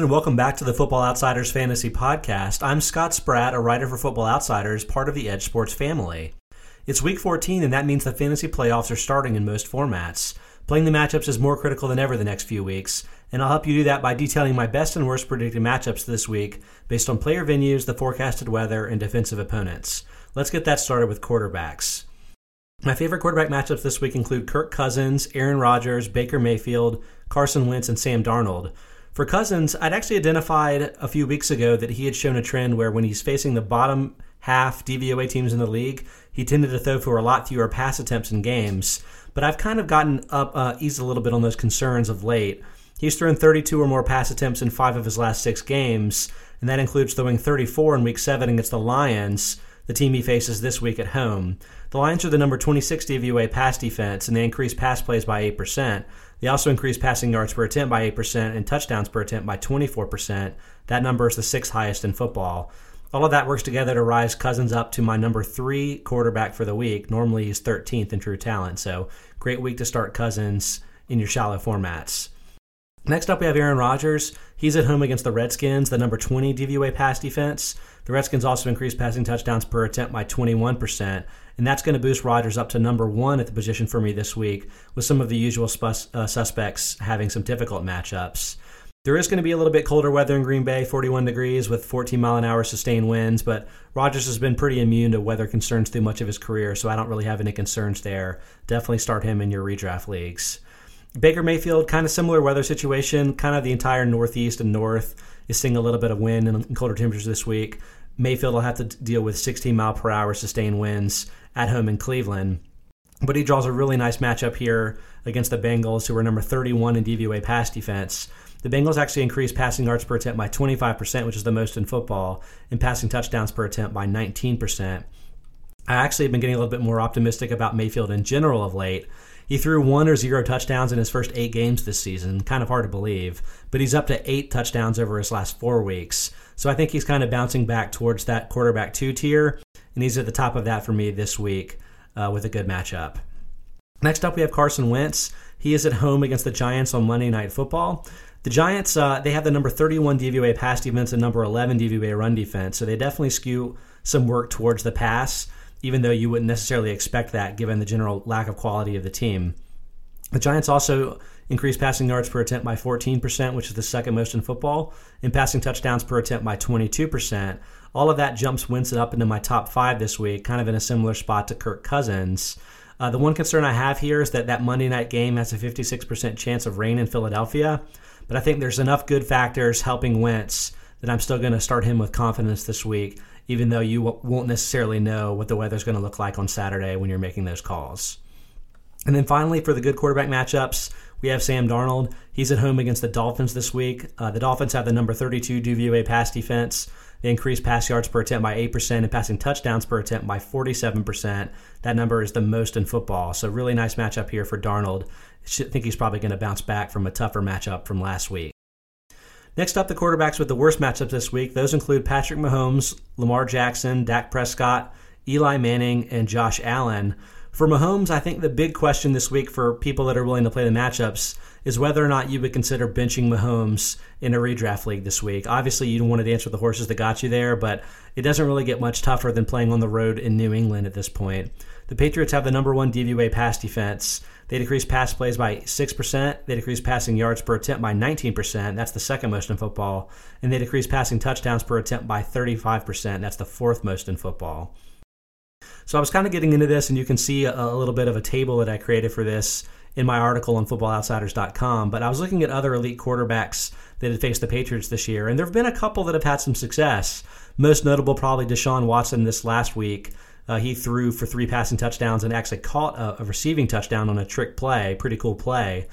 everyone, and welcome back to the Football Outsiders Fantasy Podcast. I'm Scott Spratt, a writer for Football Outsiders, part of the EdjSports family. It's week 14, and that means the fantasy playoffs are starting in most formats. Playing the matchups is more critical than ever the next few weeks, and I'll help you do that by detailing my best and worst predicted matchups this week based on player venues, the forecasted weather, and defensive opponents. Let's get that started with quarterbacks. My favorite quarterback matchups this week include Kirk Cousins, Aaron Rodgers, Baker Mayfield, Carson Wentz, and Sam Darnold. For Cousins, I'd actually identified a few weeks ago that he had shown a trend where when he's facing the bottom half DVOA teams in the league, he tended to throw for a lot fewer pass attempts in games. But I've kind of gotten up, uh, eased a little bit on those concerns of late. He's thrown 32 or more pass attempts in five of his last six games, and that includes throwing 34 in Week 7 against the Lions, the team he faces this week at home. The Lions are the number 26 DVOA pass defense, and they increase pass plays by 8%. They also increased passing yards per attempt by 8% and touchdowns per attempt by 24%. That number is the sixth highest in football. All of that works together to rise Cousins up to my number three quarterback for the week. Normally he's 13th in true talent, so great week to start Cousins in your shallow formats. Next up, we have Aaron Rodgers. He's at home against the Redskins, the number 20 DVOA pass defense. The Redskins also increased passing touchdowns per attempt by 21%, and that's going to boost Rodgers up to number one at the position for me this week, with some of the usual spus- uh, suspects having some difficult matchups. There is going to be a little bit colder weather in Green Bay, 41 degrees with 14 mile an hour sustained winds, but Rodgers has been pretty immune to weather concerns through much of his career, so I don't really have any concerns there. Definitely start him in your redraft leagues. Baker Mayfield, kind of similar weather situation. Kind of the entire Northeast and North is seeing a little bit of wind and colder temperatures this week. Mayfield will have to deal with 16 mile per hour sustained winds at home in Cleveland. But he draws a really nice matchup here against the Bengals, who are number 31 in DVOA pass defense. The Bengals actually increased passing yards per attempt by 25%, which is the most in football, and passing touchdowns per attempt by 19%. I actually have been getting a little bit more optimistic about Mayfield in general of late. He threw one or zero touchdowns in his first eight games this season. Kind of hard to believe, but he's up to eight touchdowns over his last four weeks. So I think he's kind of bouncing back towards that quarterback two tier, and he's at the top of that for me this week uh, with a good matchup. Next up, we have Carson Wentz. He is at home against the Giants on Monday Night Football. The Giants, uh, they have the number 31 DVOA pass defense and number 11 DVOA run defense, so they definitely skew some work towards the pass even though you wouldn't necessarily expect that given the general lack of quality of the team. The Giants also increased passing yards per attempt by 14%, which is the second most in football, and passing touchdowns per attempt by 22%. All of that jumps Winston up into my top five this week, kind of in a similar spot to Kirk Cousins. Uh, the one concern I have here is that that Monday night game has a 56% chance of rain in Philadelphia, but I think there's enough good factors helping Wentz that I'm still going to start him with confidence this week even though you won't necessarily know what the weather's going to look like on Saturday when you're making those calls. And then finally, for the good quarterback matchups, we have Sam Darnold. He's at home against the Dolphins this week. Uh, the Dolphins have the number 32 DVOA pass defense. They increase pass yards per attempt by 8% and passing touchdowns per attempt by 47%. That number is the most in football. So, really nice matchup here for Darnold. I think he's probably going to bounce back from a tougher matchup from last week. Next up, the quarterbacks with the worst matchups this week. Those include Patrick Mahomes, Lamar Jackson, Dak Prescott, Eli Manning, and Josh Allen. For Mahomes, I think the big question this week for people that are willing to play the matchups is whether or not you would consider benching Mahomes in a redraft league this week. Obviously, you don't want to dance with the horses that got you there, but it doesn't really get much tougher than playing on the road in New England at this point. The Patriots have the number one DVOA pass defense. They decreased pass plays by 6%. They decreased passing yards per attempt by 19%. That's the second most in football. And they decreased passing touchdowns per attempt by 35%. That's the fourth most in football. So I was kind of getting into this, and you can see a, a little bit of a table that I created for this in my article on footballoutsiders.com. But I was looking at other elite quarterbacks that had faced the Patriots this year, and there have been a couple that have had some success. Most notable, probably Deshaun Watson this last week. Uh, he threw for three passing touchdowns and actually caught a, a, receiving touchdown on a trick play. Pretty cool play.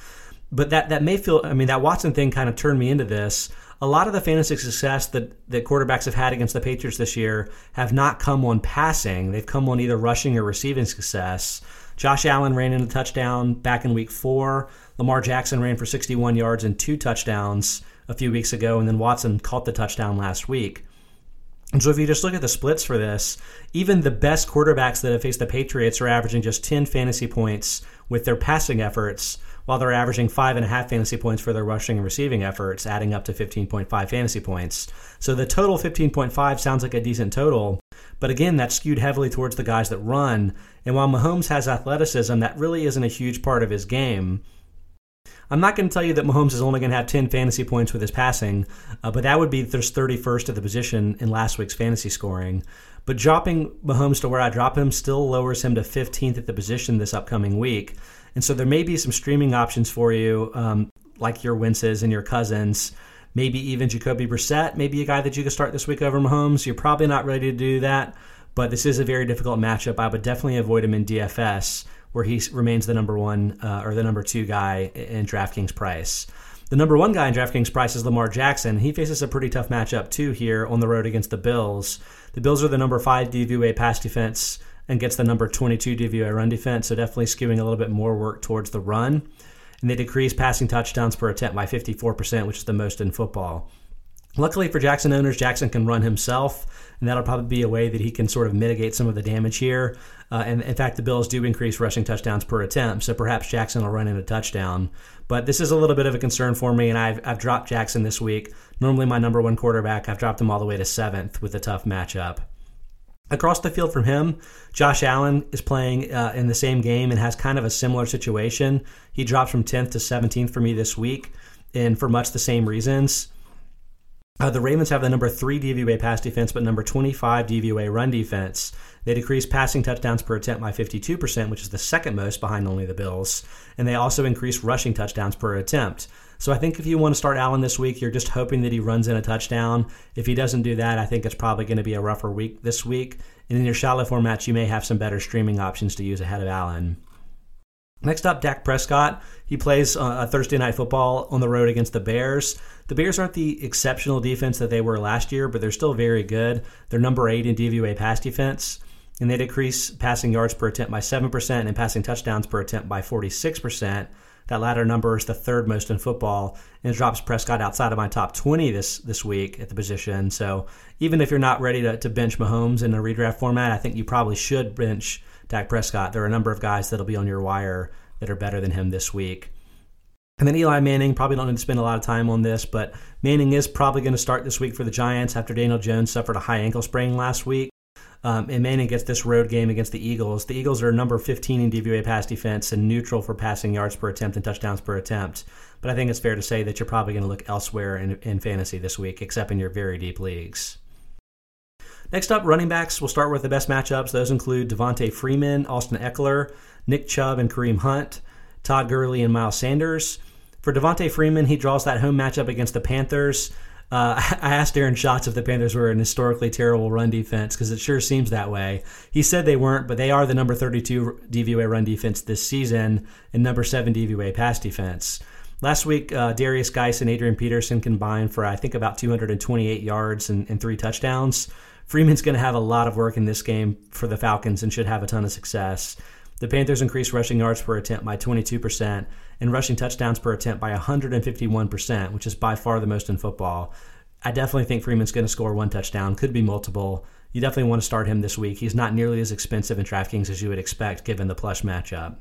But that that Mayfield, I mean, that Watson thing kind of turned me into this. A lot of the fantasy success that, that quarterbacks have had against the Patriots this year have not come on passing. They've come on either rushing or receiving success. Josh Allen ran in a touchdown back in week four. Lamar Jackson ran for 61 yards and two touchdowns a few weeks ago, and then Watson caught the touchdown last week. And so if you just look at the splits for this, even the best quarterbacks that have faced the Patriots are averaging just 10 fantasy points with their passing efforts, while they're averaging five and a half fantasy points for their rushing and receiving efforts, adding up to 15.5 fantasy points. So the total 15.5 sounds like a decent total, but again, that's skewed heavily towards the guys that run. And while Mahomes has athleticism, that really isn't a huge part of his game. I'm not going to tell you that Mahomes is only going to have 10 fantasy points with his passing, uh, but that would be there's 31st at the position in last week's fantasy scoring. But dropping Mahomes to where I drop him still lowers him to 15th at the position this upcoming week. And so there may be some streaming options for you, um, like your Wentz's and your Cousins. Maybe even Jacoby Brissett, maybe a guy that you could start this week over Mahomes. You're probably not ready to do that, but this is a very difficult matchup. I would definitely avoid him in DFS where he remains the number one uh, or the number two guy in DraftKings price. The number one guy in DraftKings price is Lamar Jackson. He faces a pretty tough matchup too here on the road against the Bills. The Bills are the number five DVOA pass defense and gets the number 22 DVOA run defense, so definitely skewing a little bit more work towards the run. And they decrease passing touchdowns per attempt by 54%, which is the most in football. Luckily for Jackson owners, Jackson can run himself, and that'll probably be a way that he can sort of mitigate some of the damage here. Uh, and in fact, the Bills do increase rushing touchdowns per attempt, so perhaps Jackson will run in a touchdown. But this is a little bit of a concern for me, and I've, I've dropped Jackson this week. Normally my number one quarterback, I've dropped him all the way to seventh with a tough matchup. Across the field from him, Josh Allen is playing uh, in the same game and has kind of a similar situation. He dropped from 10th to 17th for me this week, and for much the same reasons. Uh, the Ravens have the number three DVOA pass defense, but number 25 DVOA run defense. They decrease passing touchdowns per attempt by 52%, which is the second most behind only the Bills. And they also increase rushing touchdowns per attempt. So I think if you want to start Allen this week, you're just hoping that he runs in a touchdown. If he doesn't do that, I think it's probably going to be a rougher week this week. And in your shallow formats, you may have some better streaming options to use ahead of Allen. Next up, Dak Prescott. He plays uh, a Thursday night football on the road against the Bears. The Bears aren't the exceptional defense that they were last year, but they're still very good. They're number eight in DVOA pass defense, and they decrease passing yards per attempt by 7% and passing touchdowns per attempt by 46%. That latter number is the third most in football, and it drops Prescott outside of my top 20 this this week at the position. So even if you're not ready to, to bench Mahomes in a redraft format, I think you probably should bench Dak Prescott. There are a number of guys that'll be on your wire that are better than him this week. And then Eli Manning, probably don't need to spend a lot of time on this, but Manning is probably going to start this week for the Giants after Daniel Jones suffered a high ankle sprain last week. Um, and Manning gets this road game against the Eagles. The Eagles are number 15 in DVOA pass defense and neutral for passing yards per attempt and touchdowns per attempt. But I think it's fair to say that you're probably going to look elsewhere in, in fantasy this week, except in your very deep leagues. Next up, running backs. We'll start with the best matchups. Those include Devonta Freeman, Austin Ekeler, Nick Chubb, and Kareem Hunt, Todd Gurley, and Miles Sanders. For Devonta Freeman, he draws that home matchup against the Panthers. Uh, I asked Aaron Schatz if the Panthers were an historically terrible run defense because it sure seems that way. He said they weren't, but they are the number 32 DVOA run defense this season and number 7 DVOA pass defense. Last week, uh, Derrius Guice and Adrian Peterson combined for, I think, about 228 yards and, and three touchdowns. Freeman's going to have a lot of work in this game for the Falcons and should have a ton of success. The Panthers increased rushing yards per attempt by 22% and rushing touchdowns per attempt by 151%, which is by far the most in football. I definitely think Freeman's going to score one touchdown, could be multiple. You definitely want to start him this week. He's not nearly as expensive in DraftKings as you would expect given the plush matchup.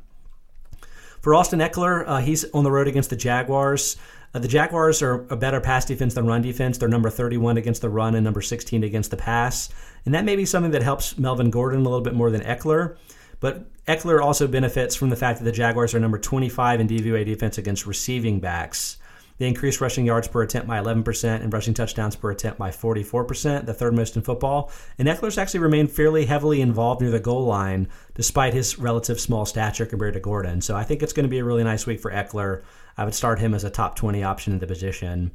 For Austin Ekeler, uh, he's on the road against the Jaguars. Uh, the Jaguars are a better pass defense than run defense. They're number 31 against the run and number 16 against the pass. And that may be something that helps Melvin Gordon a little bit more than Ekeler. But Ekeler also benefits from the fact that the Jaguars are number 25 in DVOA defense against receiving backs. They increased rushing yards per attempt by 11% and rushing touchdowns per attempt by 44%, the third most in football. And Ekeler's actually remained fairly heavily involved near the goal line despite his relative small stature compared to Gordon. So I think it's going to be a really nice week for Ekeler. I would start him as a top 20 option in the position.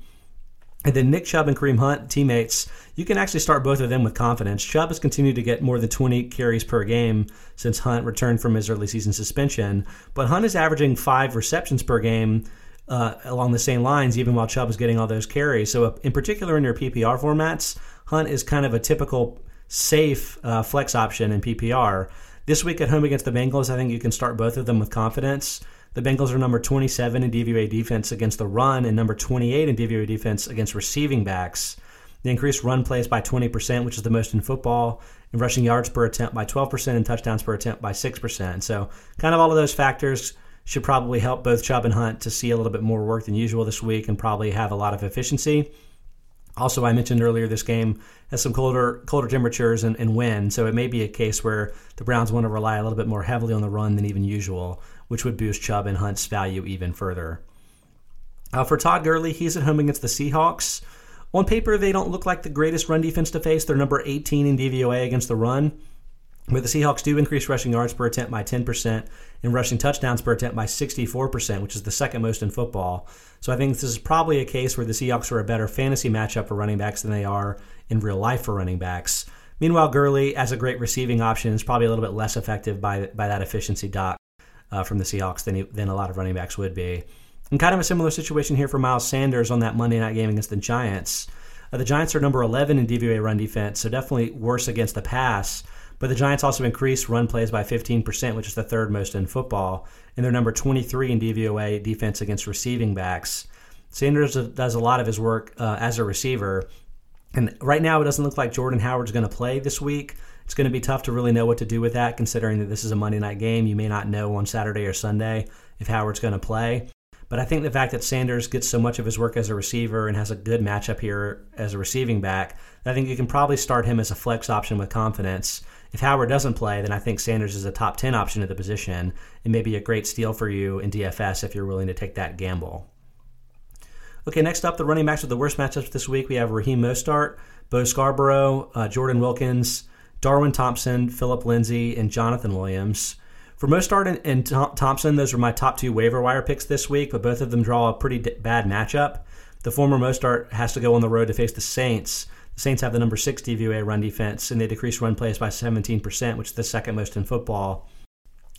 And then Nick Chubb and Kareem Hunt, teammates, you can actually start both of them with confidence. Chubb has continued to get more than 20 carries per game since Hunt returned from his early season suspension, but Hunt is averaging five receptions per game uh, along the same lines, even while Chubb is getting all those carries. So, uh, in particular, in your PPR formats, Hunt is kind of a typical safe uh, flex option in PPR. This week at home against the Bengals, I think you can start both of them with confidence. The Bengals are number 27 in DVOA defense against the run and number 28 in DVOA defense against receiving backs. They increased run plays by 20%, which is the most in football, and rushing yards per attempt by 12% and touchdowns per attempt by 6%. So, kind of all of those factors should probably help both Chubb and Hunt to see a little bit more work than usual this week and probably have a lot of efficiency. Also, I mentioned earlier this game has some colder colder temperatures and, and wind, so it may be a case where the Browns want to rely a little bit more heavily on the run than even usual, which would boost Chubb and Hunt's value even further. Uh, for Todd Gurley, he's at home against the Seahawks. On paper, they don't look like the greatest run defense to face. They're number 18 in DVOA against the run. But the Seahawks do increase rushing yards per attempt by 10% and rushing touchdowns per attempt by 64%, which is the second most in football. So I think this is probably a case where the Seahawks are a better fantasy matchup for running backs than they are in real life for running backs. Meanwhile, Gurley, as a great receiving option, is probably a little bit less effective by, by that efficiency doc uh, from the Seahawks than, he, than a lot of running backs would be. And kind of a similar situation here for Miles Sanders on that Monday night game against the Giants. Uh, the Giants are number 11 in DVOA run defense, so definitely worse against the pass. But the Giants also increased run plays by 15%, which is the third most in football. And they're number 23 in DVOA defense against receiving backs. Sanders does a lot of his work uh, as a receiver. And right now, it doesn't look like Jordan Howard's going to play this week. It's going to be tough to really know what to do with that, considering that this is a Monday night game. You may not know on Saturday or Sunday if Howard's going to play. But I think the fact that Sanders gets so much of his work as a receiver and has a good matchup here as a receiving back, I think you can probably start him as a flex option with confidence. If Howard doesn't play, then I think Sanders is a top 10 option at the position and maybe a great steal for you in DFS if you're willing to take that gamble. Okay, next up, the running backs with the worst matchups this week. We have Raheem Mostert, Bo Scarborough, uh, Jordan Wilkins, Darwin Thompson, Philip Lindsay, and Jonathan Williams. For Mostert and, and Thompson, those are my top two waiver wire picks this week, but both of them draw a pretty d- bad matchup. The former Mostert has to go on the road to face the Saints. The Saints have the number six DVOA run defense, and they decrease run plays by 17%, which is the second most in football.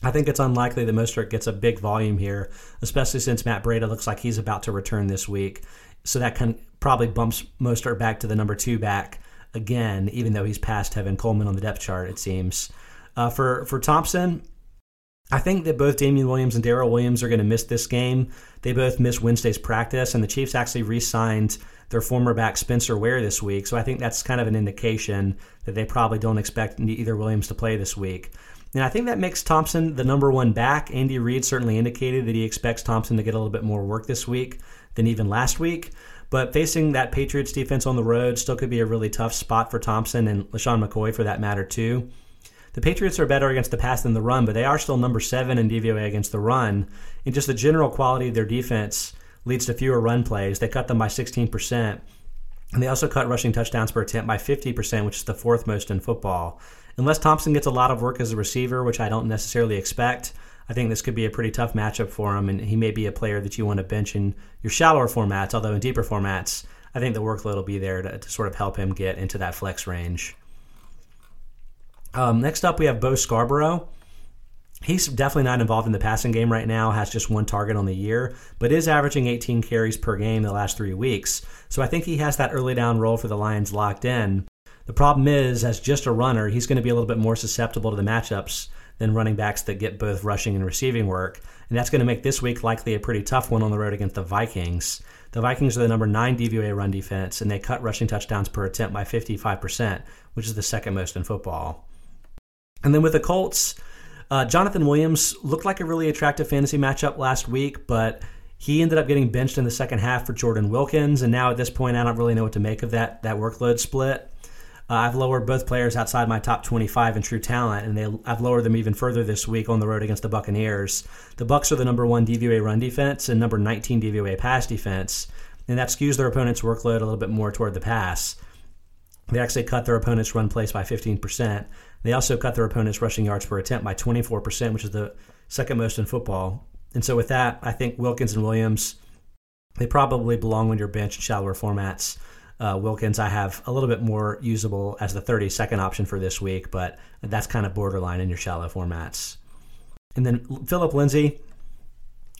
I think it's unlikely that Mostert gets a big volume here, especially since Matt Breida looks like he's about to return this week. So that can probably bumps Mostert back to the number two back again, even though he's past Tevin Coleman on the depth chart, it seems. Uh, for for Thompson, I think that both Damien Williams and Darrel Williams are going to miss this game. They both missed Wednesday's practice, and the Chiefs actually re signed their former back Spencer Ware this week. So I think that's kind of an indication that they probably don't expect either Williams to play this week. And I think that makes Thompson the number one back. Andy Reid certainly indicated that he expects Thompson to get a little bit more work this week than even last week. But facing that Patriots defense on the road still could be a really tough spot for Thompson and LeSean McCoy for that matter, too. The Patriots are better against the pass than the run, but they are still number seven in DVOA against the run. And just the general quality of their defense leads to fewer run plays. They cut them by 16%. And they also cut rushing touchdowns per attempt by 50%, which is the fourth most in football. Unless Thompson gets a lot of work as a receiver, which I don't necessarily expect, I think this could be a pretty tough matchup for him. And he may be a player that you want to bench in your shallower formats, although in deeper formats, I think the workload will be there to, to sort of help him get into that flex range. Um, next up, we have Bo Scarborough. He's definitely not involved in the passing game right now, has just one target on the year, but is averaging 18 carries per game the last three weeks. So I think he has that early down role for the Lions locked in. The problem is, as just a runner, he's going to be a little bit more susceptible to the matchups than running backs that get both rushing and receiving work. And that's going to make this week likely a pretty tough one on the road against the Vikings. The Vikings are the number nine DVOA run defense, and they cut rushing touchdowns per attempt by 55%, which is the second most in football. And then with the Colts, uh, Jonathan Williams looked like a really attractive fantasy matchup last week, but he ended up getting benched in the second half for Jordan Wilkins. And now at this point, I don't really know what to make of that that workload split. Uh, I've lowered both players outside my top 25 in true talent, and they, I've lowered them even further this week on the road against the Buccaneers. The Bucks are the number one DVOA run defense and number 19 DVOA pass defense, and that skews their opponent's workload a little bit more toward the pass. They actually cut their opponent's run plays by 15%. They also cut their opponent's rushing yards per attempt by 24%, which is the second most in football. And so with that, I think Wilkins and Williams, they probably belong on your bench in shallower formats. Uh, Wilkins, I have a little bit more usable as the 32nd option for this week, but that's kind of borderline in your shallow formats. And then Philip Lindsay,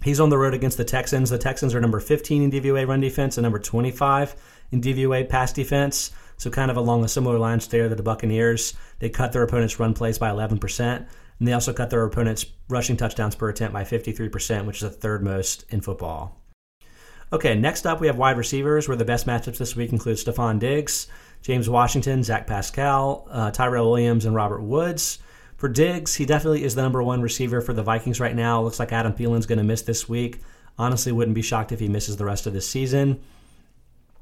he's on the road against the Texans. The Texans are number 15 in DVOA run defense and number 25 in DVOA pass defense. So kind of along a similar lines there to the Buccaneers, they cut their opponent's run plays by 11%, and they also cut their opponent's rushing touchdowns per attempt by 53%, which is the third most in football. Okay, next up we have wide receivers, where the best matchups this week include Stefon Diggs, James Washington, Zach Pascal, uh, Tyrell Williams, and Robert Woods. For Diggs, he definitely is the number one receiver for the Vikings right now. Looks like Adam Thielen's going to miss this week. Honestly, wouldn't be shocked if he misses the rest of this season.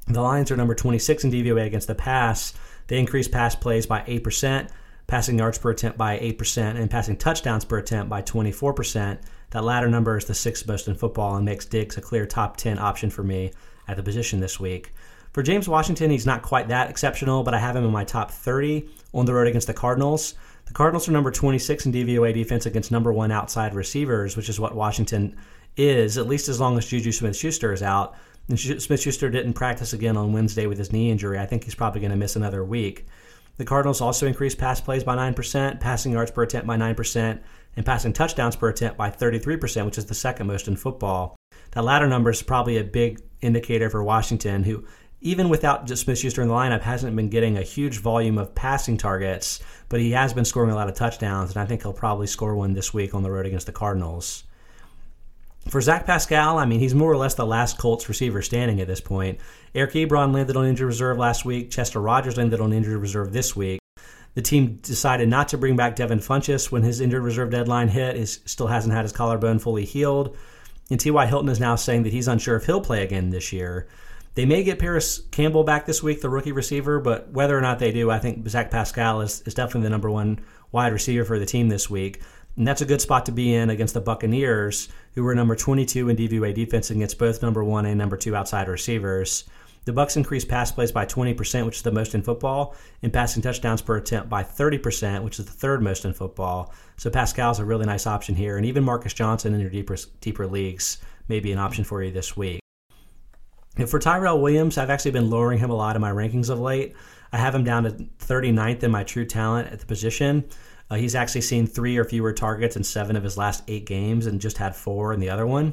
The Lions are number 26 in DVOA against the pass. They increase pass plays by 8%, passing yards per attempt by 8%, and passing touchdowns per attempt by 24%. That latter number is the sixth most in football and makes Diggs a clear top 10 option for me at the position this week. For James Washington, he's not quite that exceptional, but I have him in my top 30 on the road against the Cardinals. The Cardinals are number 26 in DVOA defense against number one outside receivers, which is what Washington is, at least as long as Juju Smith Schuster is out. And Smith Schuster didn't practice again on Wednesday with his knee injury. I think he's probably going to miss another week. The Cardinals also increased pass plays by 9%, passing yards per attempt by 9%, and passing touchdowns per attempt by 33%, which is the second most in football. That latter number is probably a big indicator for Washington, who even without Smith Schuster in the lineup, hasn't been getting a huge volume of passing targets, but he has been scoring a lot of touchdowns, and I think he'll probably score one this week on the road against the Cardinals. For Zach Pascal, I mean, he's more or less the last Colts receiver standing at this point. Eric Ebron landed on injured reserve last week. Chester Rogers landed on injured reserve this week. The team decided not to bring back Devin Funchess when his injured reserve deadline hit. He still hasn't had his collarbone fully healed. And T.Y. Hilton is now saying that he's unsure if he'll play again this year. They may get Parris Campbell back this week, the rookie receiver, but whether or not they do, I think Zach Pascal is, is definitely the number one wide receiver for the team this week. And that's a good spot to be in against the Buccaneers, who were number 22 in DVOA defense against both number one and number two outside receivers. The Bucks increased pass plays by 20%, which is the most in football, and passing touchdowns per attempt by 30%, which is the third most in football. So Pascal's a really nice option here, and even Marcus Johnson in your deeper deeper leagues may be an option for you this week. And for Tyrell Williams, I've actually been lowering him a lot in my rankings of late. I have him down to 39th in my true talent at the position. Uh, he's actually seen three or fewer targets in seven of his last eight games and just had four in the other one.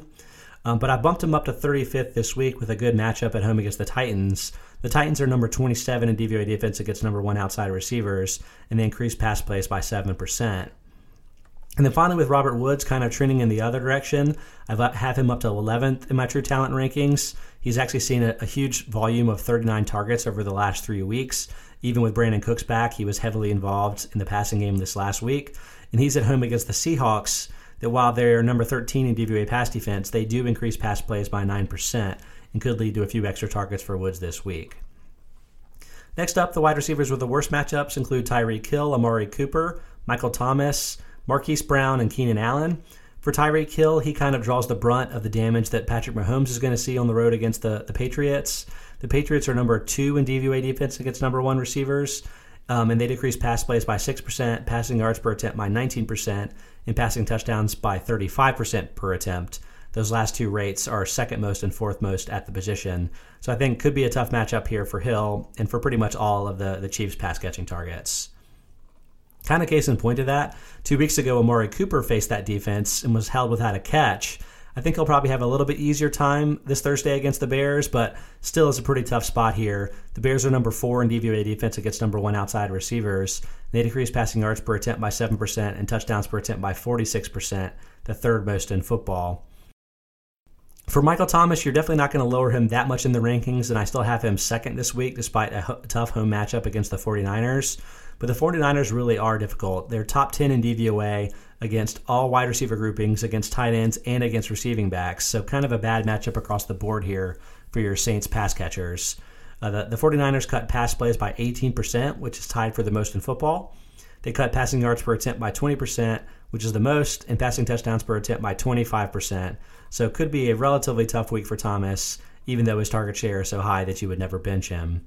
Um, but I bumped him up to 35th this week with a good matchup at home against the Titans. The Titans are number 27 in DVOA defense against number one outside receivers, and they increased pass plays by 7%. And then finally, with Robert Woods kind of trending in the other direction, I have him up to 11th in my true talent rankings. He's actually seen a, a, huge volume of 39 targets over the last three weeks. Even with Brandin Cooks back, he was heavily involved in the passing game this last week. And he's at home against the Seahawks, that while they're number 13 in DVOA pass defense, they do increase pass plays by 9% and could lead to a few extra targets for Woods this week. Next up, the wide receivers with the worst matchups include Tyreek Hill, Amari Cooper, Michael Thomas, Marquise Brown, and Keenan Allen. For Tyreek Hill, he kind of draws the brunt of the damage that Patrick Mahomes is going to see on the road against the, the Patriots. The Patriots are number two in DVOA defense against number one receivers, um, and they decrease pass plays by 6%, passing yards per attempt by 19%, and passing touchdowns by 35% per attempt. Those last two rates are second most and fourth most at the position. So I think could be a tough matchup here for Hill and for pretty much all of the, the Chiefs' pass catching targets. Kind of case in point of that, two weeks ago, Amari Cooper faced that defense and was held without a catch. I think he'll probably have a little bit easier time this Thursday against the Bears, but still is a pretty tough spot here. The Bears are number four in DVOA defense against number one outside receivers. They decrease passing yards per attempt by 7% and touchdowns per attempt by 46%, the third most in football. For Michael Thomas, you're definitely not going to lower him that much in the rankings, and I still have him second this week despite a tough home matchup against the 49ers. But the 49ers really are difficult. They're top 10 in DVOA against all wide receiver groupings, against tight ends, and against receiving backs. So, kind of a bad matchup across the board here for your Saints pass catchers. Uh, the, the 49ers cut pass plays by 18%, which is tied for the most in football. They cut passing yards per attempt by 20%, which is the most, in passing touchdowns per attempt by 25%. So, it could be a relatively tough week for Thomas, even though his target share is so high that you would never bench him.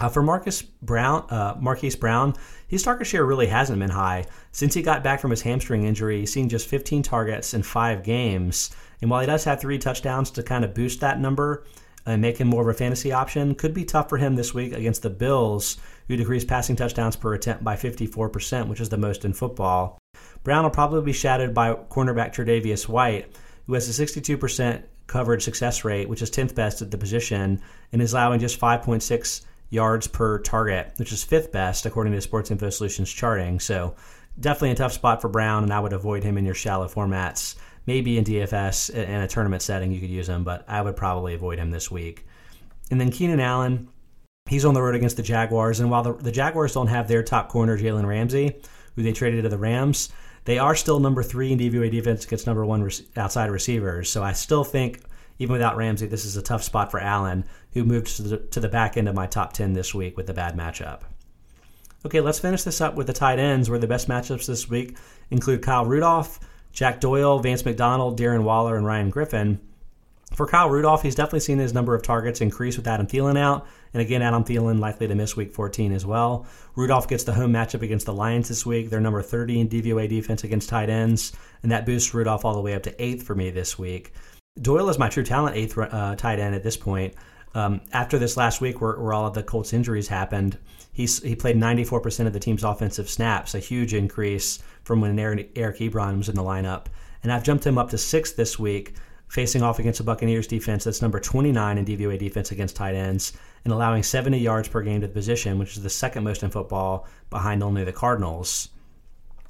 Uh, for Marcus Brown, uh, Marquise Brown, his target share really hasn't been high since he got back from his hamstring injury. He's seen just 15 targets in five games, and while he does have three touchdowns to kind of boost that number and make him more of a fantasy option, could be tough for him this week against the Bills, who decreased passing touchdowns per attempt by 54%, which is the most in football. Brown will probably be shadowed by cornerback Tre'Davious White, who has a 62% coverage success rate, which is 10th best at the position, and is allowing just 5.6 yards per target, which is fifth best according to Sports Info Solutions charting. So definitely a tough spot for Brown, and I would avoid him in your shallow formats. Maybe in DFS in a tournament setting you could use him, but I would probably avoid him this week. And then Keenan Allen, he's on the road against the Jaguars, and while the, the Jaguars don't have their top corner Jalen Ramsey, who they traded to the Rams. They are still number three in DVOA defense against number one outside receivers. So I still think, even without Ramsey, this is a tough spot for Allen, who moved to the, to the back end of my top 10 this week with a bad matchup. Okay, let's finish this up with the tight ends, where the best matchups this week include Kyle Rudolph, Jack Doyle, Vance McDonald, Darren Waller, and Ryan Griffin. For Kyle Rudolph, he's definitely seen his number of targets increase with Adam Thielen out. And again, Adam Thielen likely to miss week 14 as well. Rudolph gets the home matchup against the Lions this week. They're number 30 in DVOA defense against tight ends. And that boosts Rudolph all the way up to eighth for me this week. Doyle is my true talent eighth uh, tight end at this point. Um, after this last week, where, where all of the Colts injuries happened, he's, he played 94% of the team's offensive snaps, a huge increase from when Eric, Eric Ebron was in the lineup. And I've jumped him up to sixth this week, facing off against the Buccaneers defense that's number 29 in DVOA defense against tight ends and allowing 70 yards per game to the position, which is the second most in football behind only the Cardinals.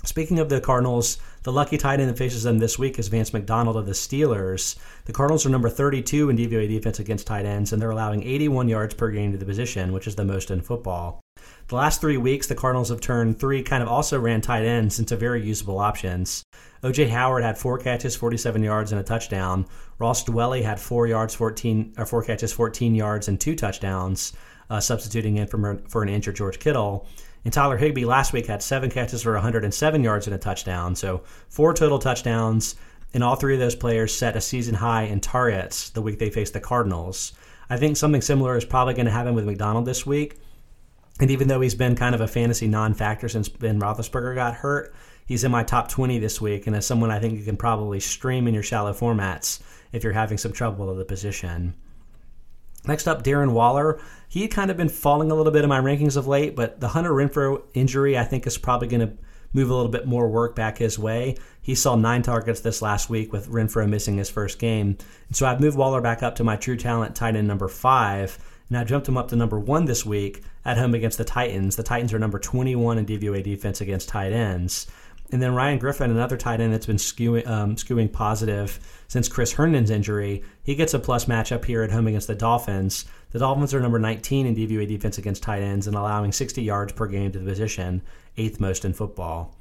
Speaking of the Cardinals, the lucky tight end that faces them this week is Vance McDonald of the Steelers. The Cardinals are number 32 in DVOA defense against tight ends, and they're allowing 81 yards per game to the position, which is the most in football. The last three weeks, the Cardinals have turned three kind of also ran tight ends into very usable options. OJ Howard had four catches, 47 yards, and a touchdown. Ross Dwelley had four yards, 14 or four catches, 14 yards, and two touchdowns, uh, substituting in for, for an injured George Kittle. And Tyler Higbee last week had seven catches for 107 yards and a touchdown. So four total touchdowns. And all three of those players set a season high in targets the week they faced the Cardinals. I think something similar is probably going to happen with McDonald this week. And even though he's been kind of a fantasy non factor since Ben Roethlisberger got hurt, he's in my top 20 this week. And as someone I think you can probably stream in your shallow formats if you're having some trouble at the position. Next up, Darren Waller. He had kind of been falling a little bit in my rankings of late, but the Hunter Renfrow injury I think is probably going to move a little bit more work back his way. He saw nine targets this last week with Renfrow missing his first game. And so I've moved Waller back up to my true talent tight end number five. And I jumped him up to number one this week at home against the Titans. The Titans are number 21 in DVOA defense against tight ends. And then Ryan Griffin, another tight end that's been skewing, um, skewing positive since Chris Herndon's injury, he gets a plus matchup here at home against the Dolphins. The Dolphins are number 19 in DVOA defense against tight ends and allowing 60 yards per game to the position, eighth most in football.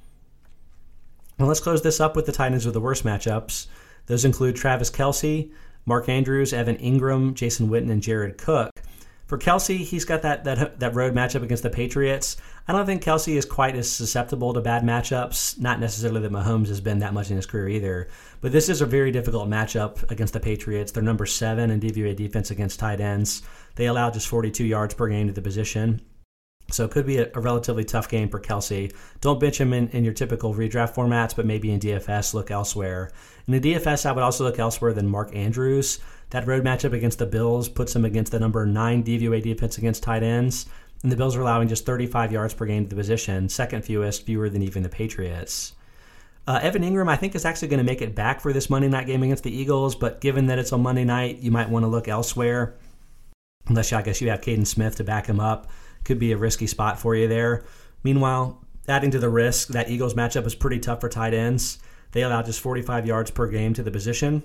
Well, let's close this up with the Titans with the worst matchups. Those include Travis Kelce, Mark Andrews, Evan Engram, Jason Witten, and Jared Cook. For Kelce, he's got that, that that road matchup against the Patriots. I don't think Kelce is quite as susceptible to bad matchups. Not necessarily that Mahomes has been that much in his career either. But this is a very difficult matchup against the Patriots. They're number seven in DVOA defense against tight ends. They allow just 42 yards per game to the position. So it could be a, a, relatively tough game for Kelce. Don't bench him in, in your typical redraft formats, but maybe in DFS, look elsewhere. In the DFS, I would also look elsewhere than Mark Andrews. That road matchup against the Bills puts him against the number nine DVOA defense against tight ends. And the Bills are allowing just 35 yards per game to the position, second fewest, fewer than even the Patriots. Uh, Evan Engram, I think, is actually going to make it back for this Monday night game against the Eagles, but given that it's on Monday night, you might want to look elsewhere. Unless I guess you have Kaden Smith to back him up. Could be a risky spot for you there. Meanwhile, adding to the risk, that Eagles matchup is pretty tough for tight ends. They allow just 45 yards per game to the position.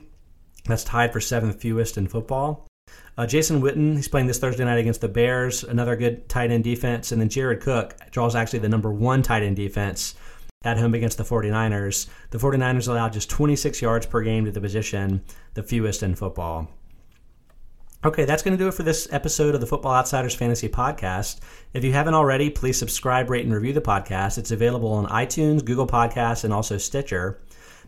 That's tied for seventh fewest in football. Uh, Jason Witten, he's playing this Thursday night against the Bears, another good tight end defense. And then Jared Cook draws actually the number one tight end defense at home against the 49ers. The 49ers allow just 26 yards per game to the position, the fewest in football. Okay, that's going to do it for this episode of the Football Outsiders Fantasy Podcast. If you haven't already, please subscribe, rate, and review the podcast. It's available on iTunes, Google Podcasts, and also Stitcher.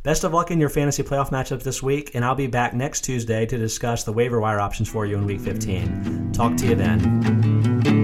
Best of luck in your fantasy playoff matchups this week, and I'll be back next Tuesday to discuss the waiver wire options for you in Week 15. Talk to you then.